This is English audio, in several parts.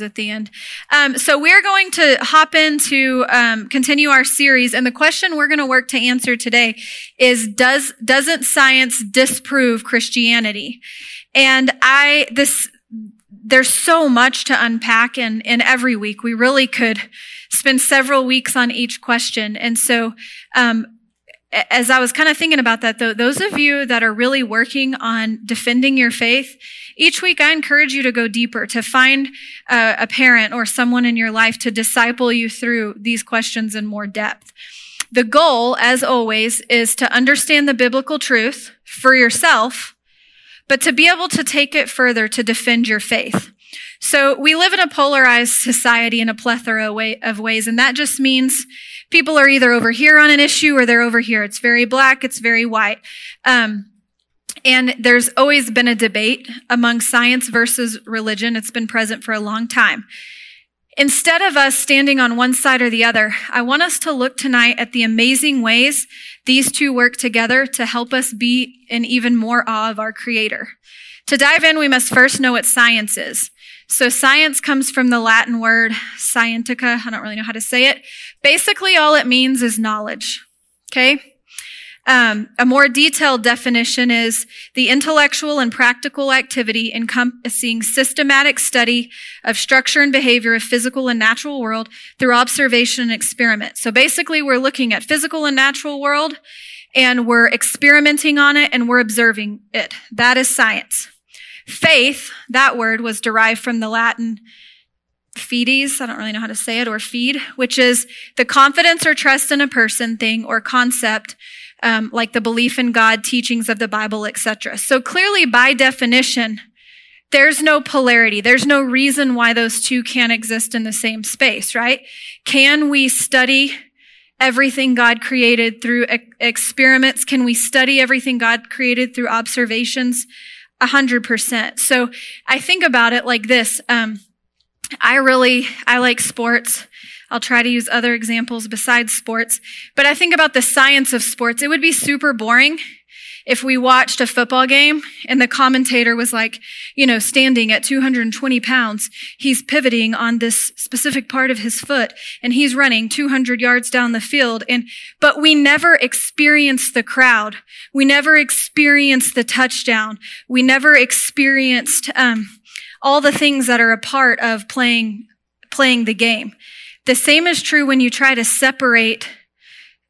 quiz at the end. Um, so we're going to hop into um, continue our series, and the question we're going to work to answer today is: Does doesn't science disprove Christianity? And I this there's so much to unpack, and in every week we really could spend several weeks on each question, and so. Um, as I was kind of thinking about that, though, those of you that are really working on defending your faith, each week I encourage you to go deeper, to find uh, a parent or someone in your life to disciple you through these questions in more depth. The goal, as always, is to understand the biblical truth for yourself, but to be able to take it further to defend your faith. So we live in a polarized society in a plethora of ways, and that just means people are either over here on an issue or they're over here. It's very black, it's very white. Um, and there's always been a debate among science versus religion. It's been present for a long time. Instead of us standing on one side or the other, I want us to look tonight at the amazing ways these two work together to help us be in even more awe of our Creator. To dive in, we must first know what science is. So science comes from the Latin word scientia. I don't really know how to say it. Basically, all it means is knowledge. Okay? Um, a more detailed definition is the intellectual and practical activity encompassing systematic study of structure and behavior of physical and natural world through observation and experiment. So basically, we're looking at physical and natural world and we're experimenting on it and we're observing it. That is science. Faith, that word was derived from the Latin fides, I don't really know how to say it, or feed, which is the confidence or trust in a person, thing, or concept, um, like the belief in God, teachings of the Bible, etc. So clearly, by definition, there's no polarity. There's no reason why those two can't exist in the same space, right? Can we study everything God created through experiments? Can we study everything God created through observations? A hundred percent. So I think about it like this. Um, I really, I like sports. I'll try to use other examples besides sports, but I think about the science of sports. It would be super boring if we watched a football game and the commentator was like, you know, standing at 220 pounds, he's pivoting on this specific part of his foot and he's running 200 yards down the field. And, but we never experienced the crowd. We never experienced the touchdown. We never experienced, um, all the things that are a part of playing, playing the game. The same is true when you try to separate,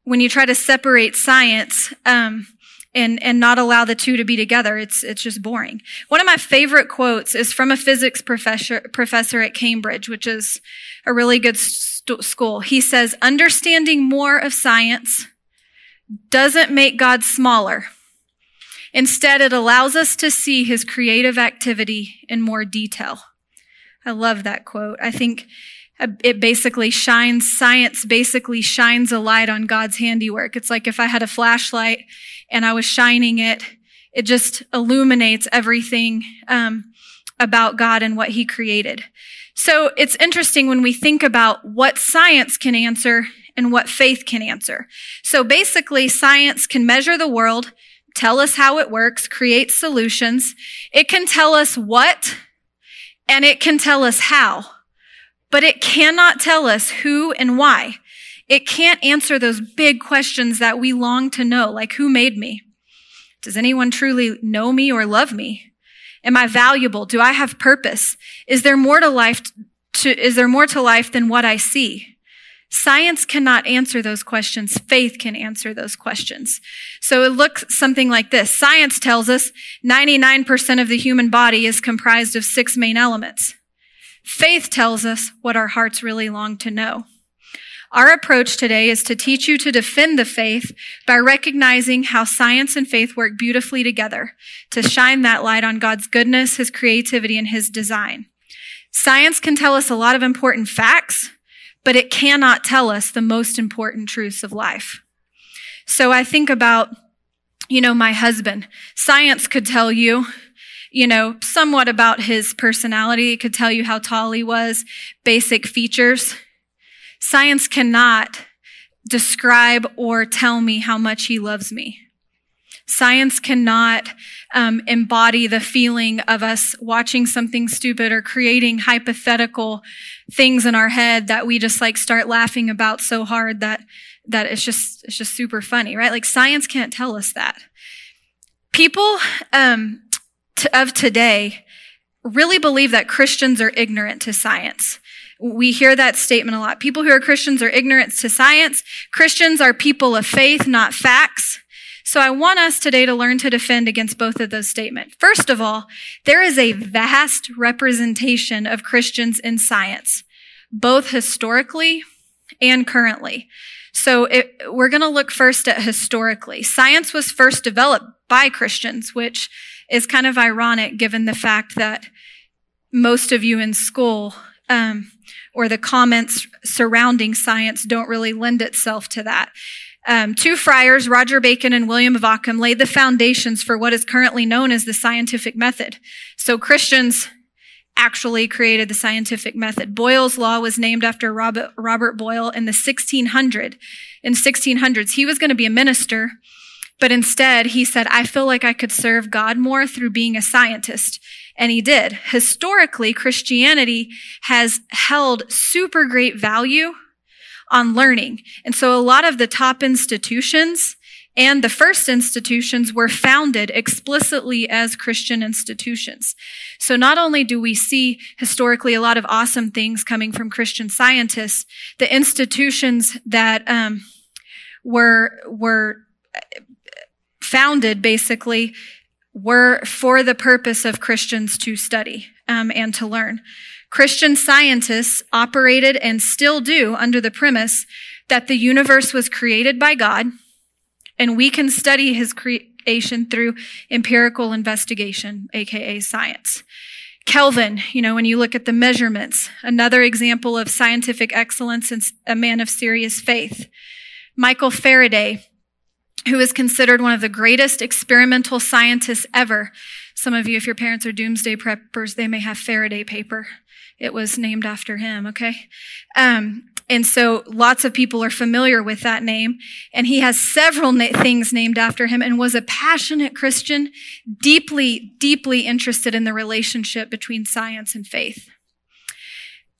when you try to separate science, um, and, and not allow the two to be together. It's, it's just boring. One of my favorite quotes is from a physics professor, professor at Cambridge, which is a really good st- school. He says, understanding more of science doesn't make God smaller. Instead, it allows us to see his creative activity in more detail. I love that quote. I think it basically shines, science basically shines a light on God's handiwork. It's like if I had a flashlight and I was shining it, it just illuminates everything um, about God and what He created. So it's interesting when we think about what science can answer and what faith can answer. So basically, science can measure the world, tell us how it works, create solutions. It can tell us what, and it can tell us how, but it cannot tell us who and why. It can't answer those big questions that we long to know, like who made me? Does anyone truly know me or love me? Am I valuable? Do I have purpose? Is there more to life to, is there more to life than what I see? Science cannot answer those questions. Faith can answer those questions. So it looks something like this. Science tells us 99% of the human body is comprised of six main elements. Faith tells us what our hearts really long to know. Our approach today is to teach you to defend the faith by recognizing how science and faith work beautifully together to shine that light on God's goodness, His creativity, and His design. Science can tell us a lot of important facts, but it cannot tell us the most important truths of life. So I think about, you know, my husband. Science could tell you, you know, somewhat about his personality. It could tell you how tall he was, basic features. Science cannot describe or tell me how much he loves me. Science cannot um, embody the feeling of us watching something stupid or creating hypothetical things in our head that we just like start laughing about so hard that that it's just it's just super funny, right? Like science can't tell us that. People um, of today really believe that Christians are ignorant to science. We hear that statement a lot. People who are Christians are ignorant to science. Christians are people of faith, not facts. So I want us today to learn to defend against both of those statements. First of all, there is a vast representation of Christians in science, both historically and currently. So it, we're going to look first at historically. Science was first developed by Christians, which is kind of ironic given the fact that most of you in school um, or the comments surrounding science don't really lend itself to that. Um, two friars, Roger Bacon and William of Ockham, laid the foundations for what is currently known as the scientific method. So Christians actually created the scientific method. Boyle's law was named after Robert, Robert Boyle in the 1600. In 1600s, he was going to be a minister, but instead he said, I feel like I could serve God more through being a scientist. And he did. Historically, Christianity has held super great value on learning. And so a lot of the top institutions and the first institutions were founded explicitly as Christian institutions. So not only do we see historically a lot of awesome things coming from Christian scientists, the institutions that um, were were founded basically were for the purpose of Christians to study um, and to learn. Christian scientists operated and still do under the premise that the universe was created by God and we can study his creation through empirical investigation, aka science. Kelvin, you know, when you look at the measurements, another example of scientific excellence and a man of serious faith. Michael Faraday, who is considered one of the greatest experimental scientists ever. Some of you, if your parents are doomsday preppers, they may have Faraday paper. It was named after him, okay? Um, and so lots of people are familiar with that name. And he has several na- things named after him and was a passionate Christian, deeply, deeply interested in the relationship between science and faith.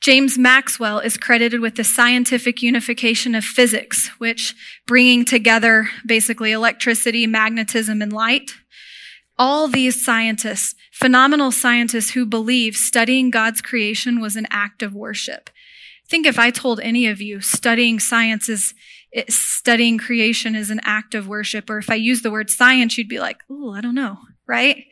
James Maxwell is credited with the scientific unification of physics, which bringing together basically electricity, magnetism, and light. All these scientists, phenomenal scientists who believe studying God's creation was an act of worship think if I told any of you studying science is studying creation is an act of worship, or if I use the word science, you'd be like, "Oh, I don't know," right?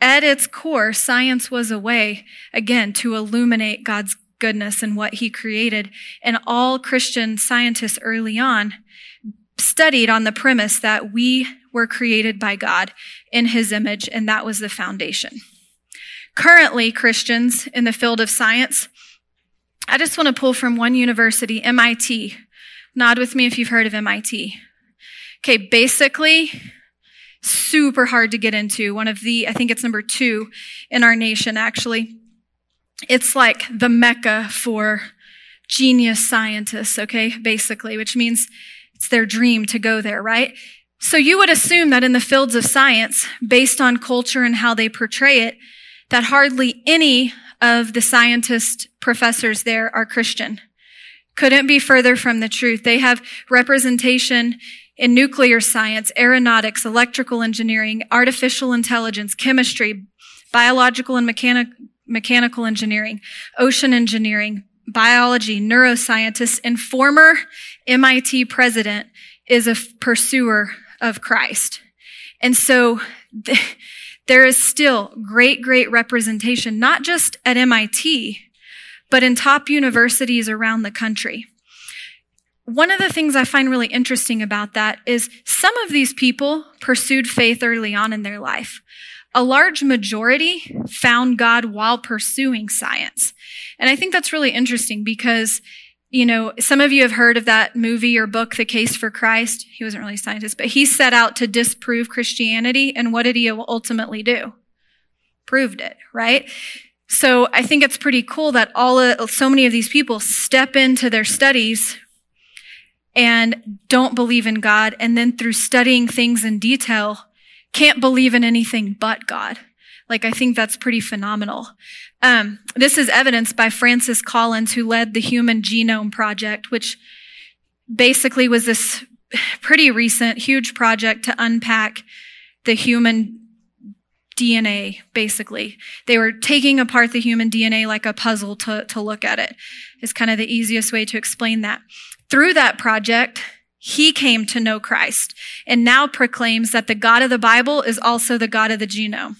At its core, science was a way, again, to illuminate God's goodness and what He created. And all Christian scientists early on studied on the premise that we were created by God in His image, and that was the foundation. Currently, Christians in the field of science I just want to pull from one university, MIT. Nod with me if you've heard of MIT. Okay, basically, super hard to get into. One of the, I think it's number two in our nation, actually. It's like the mecca for genius scientists, okay, basically, which means it's their dream to go there, right? So you would assume that in the fields of science, based on culture and how they portray it, that hardly any of the scientist professors there are Christian. Couldn't be further from the truth. They have representation in nuclear science, aeronautics, electrical engineering, artificial intelligence, chemistry, biological and mechanic, mechanical engineering, ocean engineering, biology, neuroscientists, and former MIT president is a pursuer of Christ. And so there is still great, great representation, not just at MIT, but in top universities around the country. One of the things I find really interesting about that is some of these people pursued faith early on in their life. A large majority found God while pursuing science. And I think that's really interesting because you know, some of you have heard of that movie or book, The Case for Christ. He wasn't really a scientist, but he set out to disprove Christianity. And what did he ultimately do? Proved it, right? So I think it's pretty cool that all of, so many of these people step into their studies and don't believe in God. And then through studying things in detail, can't believe in anything but God. Like, I think that's pretty phenomenal. Um, this is evidenced by Francis Collins, who led the Human Genome Project, which basically was this pretty recent, huge project to unpack the human DNA, basically. They were taking apart the human DNA like a puzzle to, to look at it. Is kind of the easiest way to explain that. Through that project, he came to know Christ and now proclaims that the God of the Bible is also the God of the genome.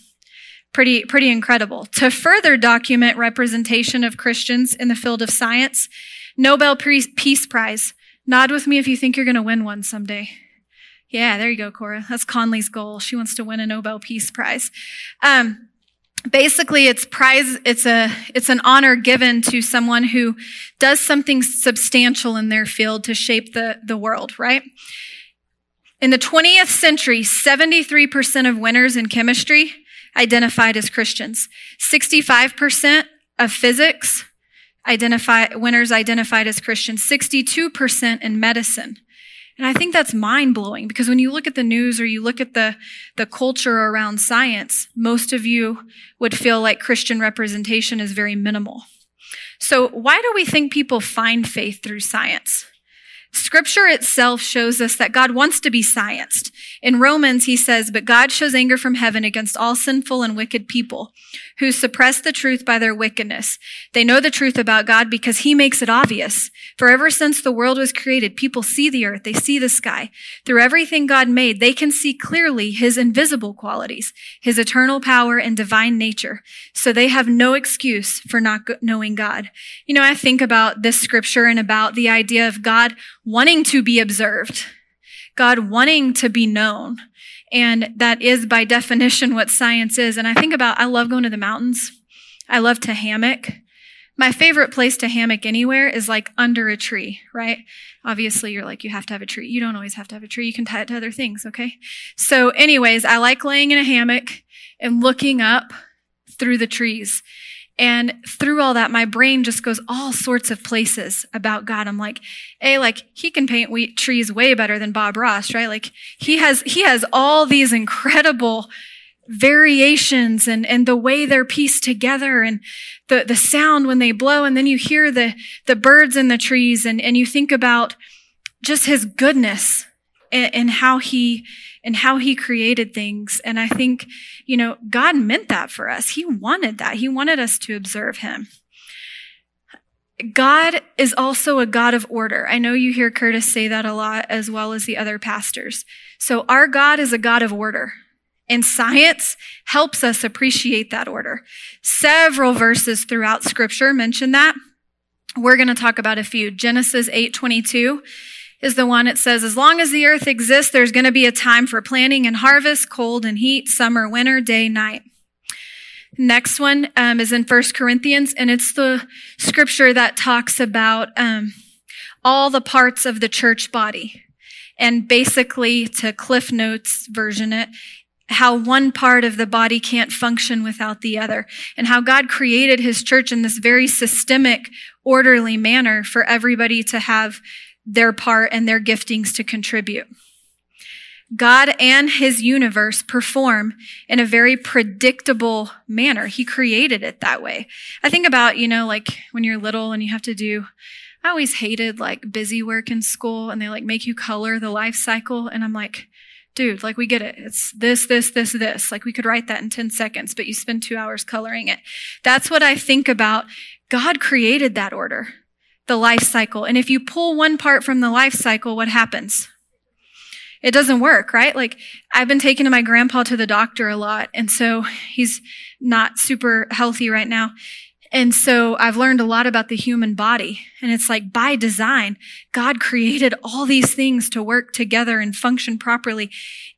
Pretty, pretty incredible. To further document representation of Christians in the field of science, Nobel Peace Prize. Nod with me if you think you're going to win one someday. Yeah, there you go, Cora. That's Conley's goal. She wants to win a Nobel Peace Prize. Um, basically, it's prize. It's a it's an honor given to someone who does something substantial in their field to shape the the world. Right. In the 20th century, 73% of winners in chemistry identified as Christians. 65% of physics identify winners identified as Christians. 62% in medicine. And I think that's mind blowing because when you look at the news or you look at the, the culture around science, most of you would feel like Christian representation is very minimal. So why do we think people find faith through science? Scripture itself shows us that God wants to be scienced. In Romans, he says, But God shows anger from heaven against all sinful and wicked people who suppress the truth by their wickedness. They know the truth about God because he makes it obvious. For ever since the world was created, people see the earth, they see the sky. Through everything God made, they can see clearly his invisible qualities, his eternal power and divine nature. So they have no excuse for not knowing God. You know, I think about this scripture and about the idea of God wanting to be observed, God wanting to be known. And that is by definition what science is. And I think about, I love going to the mountains. I love to hammock. My favorite place to hammock anywhere is like under a tree, right? Obviously, you're like, you have to have a tree. You don't always have to have a tree. You can tie it to other things, okay? So, anyways, I like laying in a hammock and looking up through the trees. And through all that, my brain just goes all sorts of places about God. I'm like, hey, like he can paint trees way better than Bob Ross, right? Like he has, he has all these incredible variations and, and the way they're pieced together and the, the sound when they blow. And then you hear the, the birds in the trees and, and you think about just his goodness and, and how he, and how he created things. And I think, you know, God meant that for us. He wanted that. He wanted us to observe him. God is also a God of order. I know you hear Curtis say that a lot as well as the other pastors. So our God is a God of order. And science helps us appreciate that order. Several verses throughout scripture mention that. We're going to talk about a few. Genesis 8:22 is the one that says, as long as the earth exists, there's going to be a time for planting and harvest, cold and heat, summer, winter, day, night. Next one um, is in First Corinthians, and it's the scripture that talks about um, all the parts of the church body. And basically, to Cliff Notes version it, how one part of the body can't function without the other, and how God created his church in this very systemic, orderly manner for everybody to have their part and their giftings to contribute. God and his universe perform in a very predictable manner. He created it that way. I think about, you know, like when you're little and you have to do, I always hated like busy work in school and they like make you color the life cycle. And I'm like, dude, like we get it. It's this, this, this, this. Like we could write that in 10 seconds, but you spend two hours coloring it. That's what I think about. God created that order the life cycle. And if you pull one part from the life cycle, what happens? It doesn't work, right? Like I've been taking my grandpa to the doctor a lot. And so he's not super healthy right now. And so I've learned a lot about the human body. And it's like by design, God created all these things to work together and function properly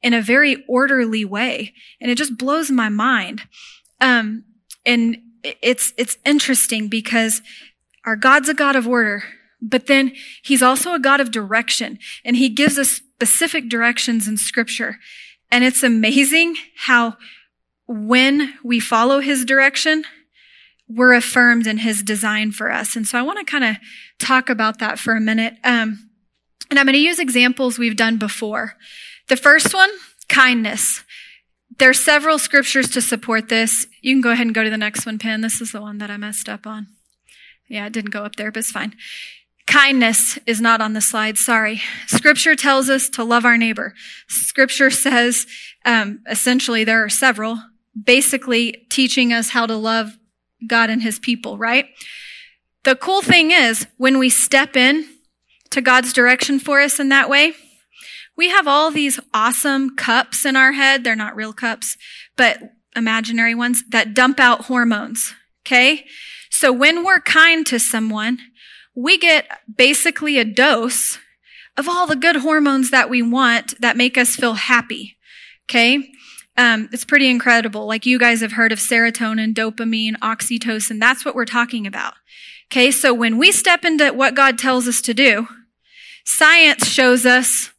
in a very orderly way. And it just blows my mind. Um, and it's, it's interesting because our God's a God of order, but then he's also a God of direction and he gives us specific directions in scripture. And it's amazing how when we follow his direction, we're affirmed in his design for us. And so I want to kind of talk about that for a minute. Um, And I'm going to use examples we've done before. The first one, kindness. There are several scriptures to support this. You can go ahead and go to the next one, Pin. This is the one that I messed up on. Yeah, it didn't go up there, but it's fine. Kindness is not on the slide. Sorry. Scripture tells us to love our neighbor. Scripture says, um, essentially, there are several, basically teaching us how to love God and his people, right? The cool thing is when we step in to God's direction for us in that way, we have all these awesome cups in our head. They're not real cups, but imaginary ones that dump out hormones. Okay. So when we're kind to someone, we get basically a dose of all the good hormones that we want that make us feel happy. Okay. Um, it's pretty incredible. Like you guys have heard of serotonin, dopamine, oxytocin. That's what we're talking about. Okay. So when we step into what God tells us to do, science shows us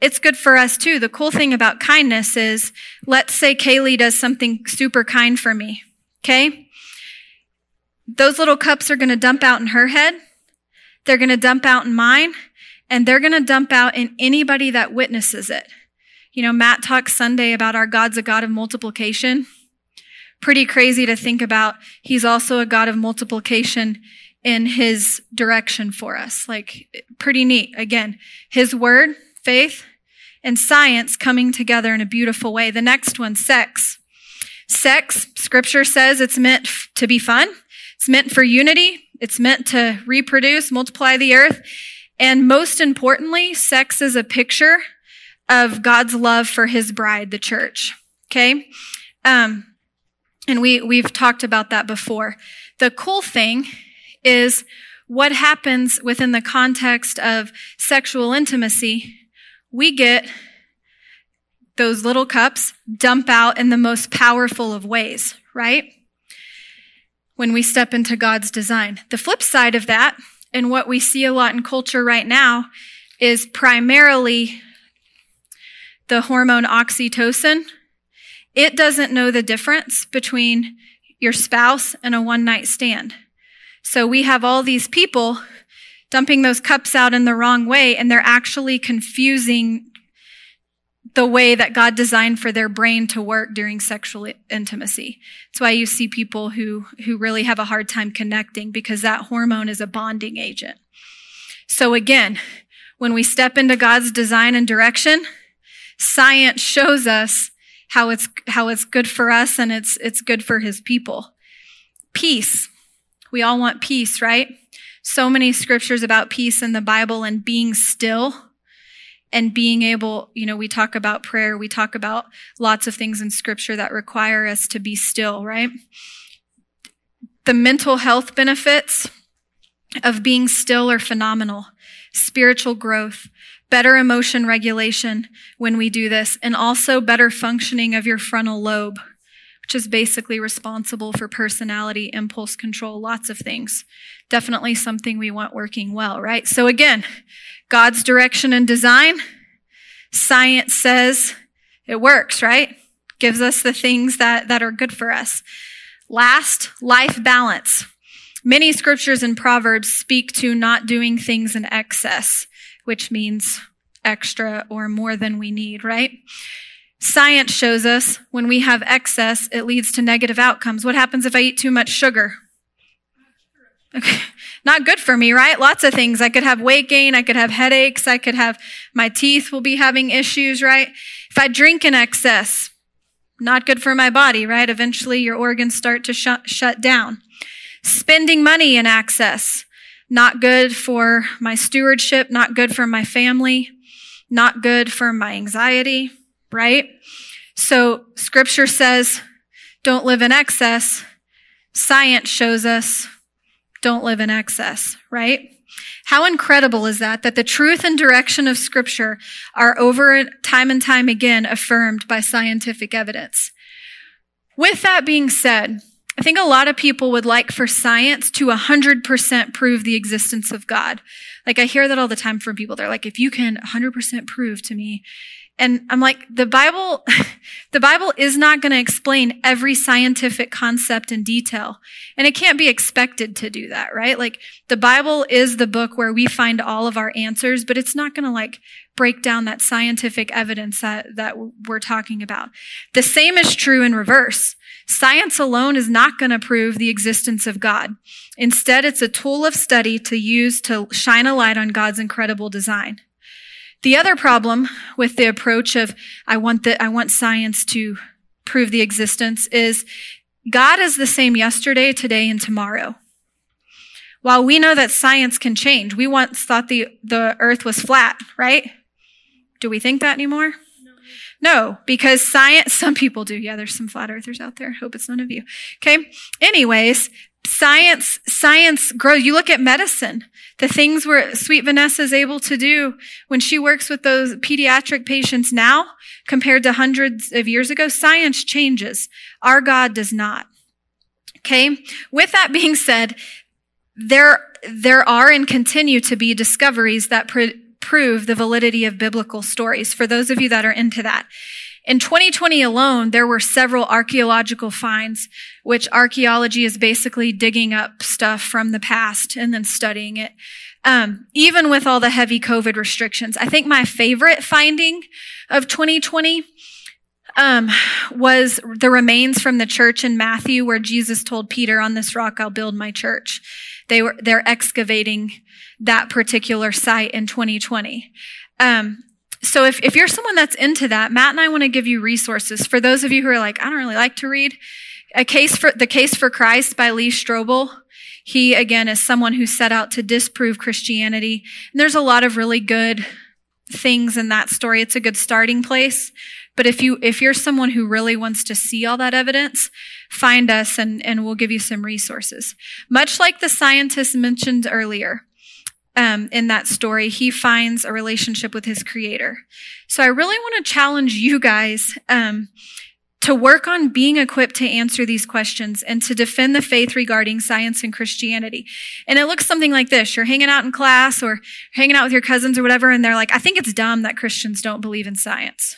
it's good for us too. The cool thing about kindness is, let's say Kaylee does something super kind for me. Okay. Those little cups are going to dump out in her head. They're going to dump out in mine and they're going to dump out in anybody that witnesses it. You know, Matt talked Sunday about our God's a God of multiplication. Pretty crazy to think about. He's also a God of multiplication in his direction for us. Like, pretty neat. Again, his word, faith, and science coming together in a beautiful way. The next one, sex. Sex, scripture says it's meant to be fun. It's meant for unity. It's meant to reproduce, multiply the earth. And most importantly, sex is a picture of God's love for his bride, the church. Okay. Um, and we, we've talked about that before. The cool thing is what happens within the context of sexual intimacy. We get those little cups dump out in the most powerful of ways, right? When we step into God's design. The flip side of that, and what we see a lot in culture right now, is primarily the hormone oxytocin. It doesn't know the difference between your spouse and a one night stand. So we have all these people dumping those cups out in the wrong way, and they're actually confusing the way that God designed for their brain to work during sexual intimacy. That's why you see people who, who really have a hard time connecting because that hormone is a bonding agent. So again, when we step into God's design and direction, science shows us how it's, how it's good for us and it's, it's good for his people. Peace. We all want peace, right? So many scriptures about peace in the Bible and being still and being able, you know, we talk about prayer, we talk about lots of things in scripture that require us to be still, right? The mental health benefits of being still are phenomenal. Spiritual growth, better emotion regulation when we do this, and also better functioning of your frontal lobe, which is basically responsible for personality, impulse control, lots of things. Definitely something we want working well, right? So again, God's direction and design. Science says it works, right? Gives us the things that, that are good for us. Last, life balance. Many scriptures and Proverbs speak to not doing things in excess, which means extra or more than we need, right? Science shows us when we have excess, it leads to negative outcomes. What happens if I eat too much sugar? Okay. Not good for me, right? Lots of things. I could have weight gain. I could have headaches. I could have, my teeth will be having issues, right? If I drink in excess, not good for my body, right? Eventually your organs start to shut, shut down. Spending money in excess, not good for my stewardship, not good for my family, not good for my anxiety, right? So scripture says, don't live in excess. Science shows us don't live in excess, right? How incredible is that? That the truth and direction of scripture are over time and time again affirmed by scientific evidence. With that being said, I think a lot of people would like for science to 100% prove the existence of God. Like I hear that all the time from people. They're like, if you can 100% prove to me And I'm like, the Bible, the Bible is not going to explain every scientific concept in detail. And it can't be expected to do that, right? Like the Bible is the book where we find all of our answers, but it's not going to like break down that scientific evidence that, that we're talking about. The same is true in reverse. Science alone is not going to prove the existence of God. Instead, it's a tool of study to use to shine a light on God's incredible design. The other problem with the approach of I want the, I want science to prove the existence is God is the same yesterday, today, and tomorrow. While we know that science can change, we once thought the, the earth was flat, right? Do we think that anymore? No, because science, some people do. Yeah, there's some flat earthers out there. Hope it's none of you. Okay. Anyways, science, science grows. You look at medicine, the things where sweet Vanessa is able to do when she works with those pediatric patients now compared to hundreds of years ago, science changes. Our God does not. Okay. With that being said, there, there are and continue to be discoveries that pr- prove the validity of biblical stories for those of you that are into that. In 2020 alone, there were several archaeological finds, which archaeology is basically digging up stuff from the past and then studying it. Um, even with all the heavy COVID restrictions, I think my favorite finding of 2020 um, was the remains from the church in Matthew, where Jesus told Peter, "On this rock I'll build my church." They were they're excavating that particular site in 2020. Um, so if, if you're someone that's into that, Matt and I want to give you resources for those of you who are like, I don't really like to read. A case for the case for Christ by Lee Strobel. He again is someone who set out to disprove Christianity. And there's a lot of really good things in that story. It's a good starting place. But if you if you're someone who really wants to see all that evidence, find us and, and we'll give you some resources. Much like the scientists mentioned earlier, um, in that story, he finds a relationship with his creator. So I really want to challenge you guys um, to work on being equipped to answer these questions and to defend the faith regarding science and Christianity. And it looks something like this. You're hanging out in class or hanging out with your cousins or whatever, and they're like, I think it's dumb that Christians don't believe in science.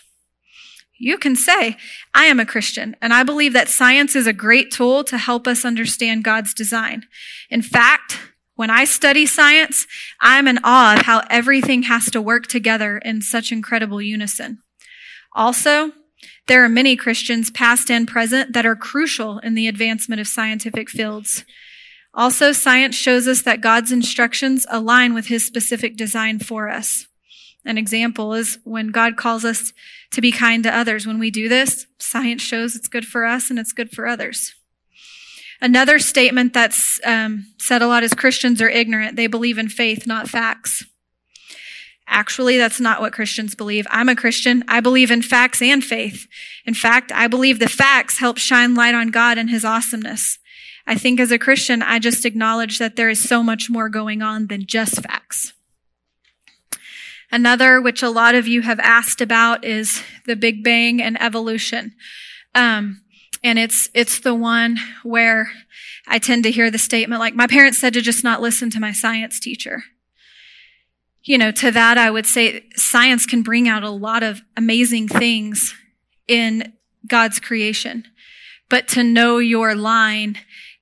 You can say, I am a Christian, and I believe that science is a great tool to help us understand God's design. In fact, when I study science, I'm in awe of how everything has to work together in such incredible unison. Also, there are many Christians, past and present, that are crucial in the advancement of scientific fields. Also, science shows us that God's instructions align with his specific design for us. An example is when God calls us to be kind to others. When we do this, science shows it's good for us and it's good for others. Another statement that's um, said a lot is Christians are ignorant. They believe in faith, not facts. Actually, that's not what Christians believe. I'm a Christian. I believe in facts and faith. In fact, I believe the facts help shine light on God and his awesomeness. I think as a Christian, I just acknowledge that there is so much more going on than just facts. Another, which a lot of you have asked about, is the Big Bang and evolution. Um, and it's, it's the one where I tend to hear the statement like, my parents said to just not listen to my science teacher. You know, to that I would say science can bring out a lot of amazing things in God's creation. But to know your line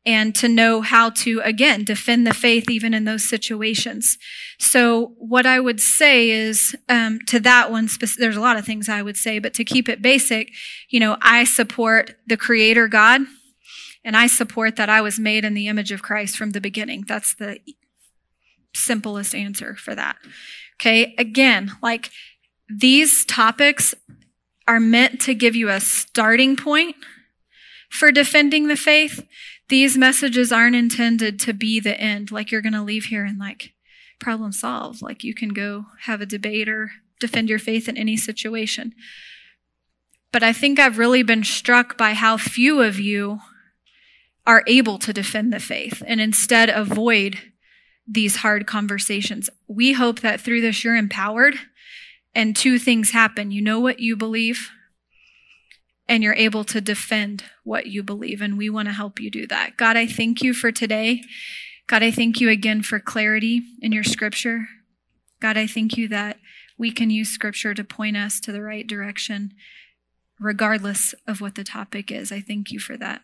and to know how to, again, defend the faith even in those situations. So what I would say is, um, to that one, there's a lot of things I would say, but to keep it basic, you know, I support the creator God and I support that I was made in the image of Christ from the beginning. That's the simplest answer for that. Okay. Again, like these topics are meant to give you a starting point for defending the faith these messages aren't intended to be the end, like you're going to leave here and like problem solved. Like you can go have a debate or defend your faith in any situation. But I think I've really been struck by how few of you are able to defend the faith and instead avoid these hard conversations. We hope that through this you're empowered and two things happen. You know what you believe and you're able to defend what you believe. And we want to help you do that. God, I thank you for today. God, I thank you again for clarity in your scripture. God, I thank you that we can use scripture to point us to the right direction, regardless of what the topic is. I thank you for that.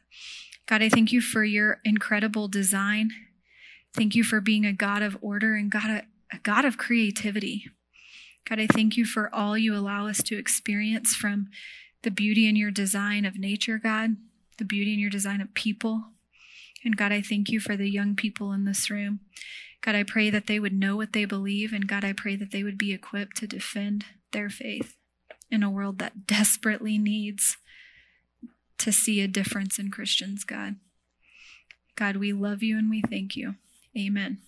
God, I thank you for your incredible design. Thank you for being a God of order and God, a, a God of creativity. God, I thank you for all you allow us to experience from the beauty in your design of nature, God, the beauty in your design of people. And God, I thank you for the young people in this room. God, I pray that they would know what they believe. And God, I pray that they would be equipped to defend their faith in a world that desperately needs to see a difference in Christians, God. God, we love you and we thank you. Amen.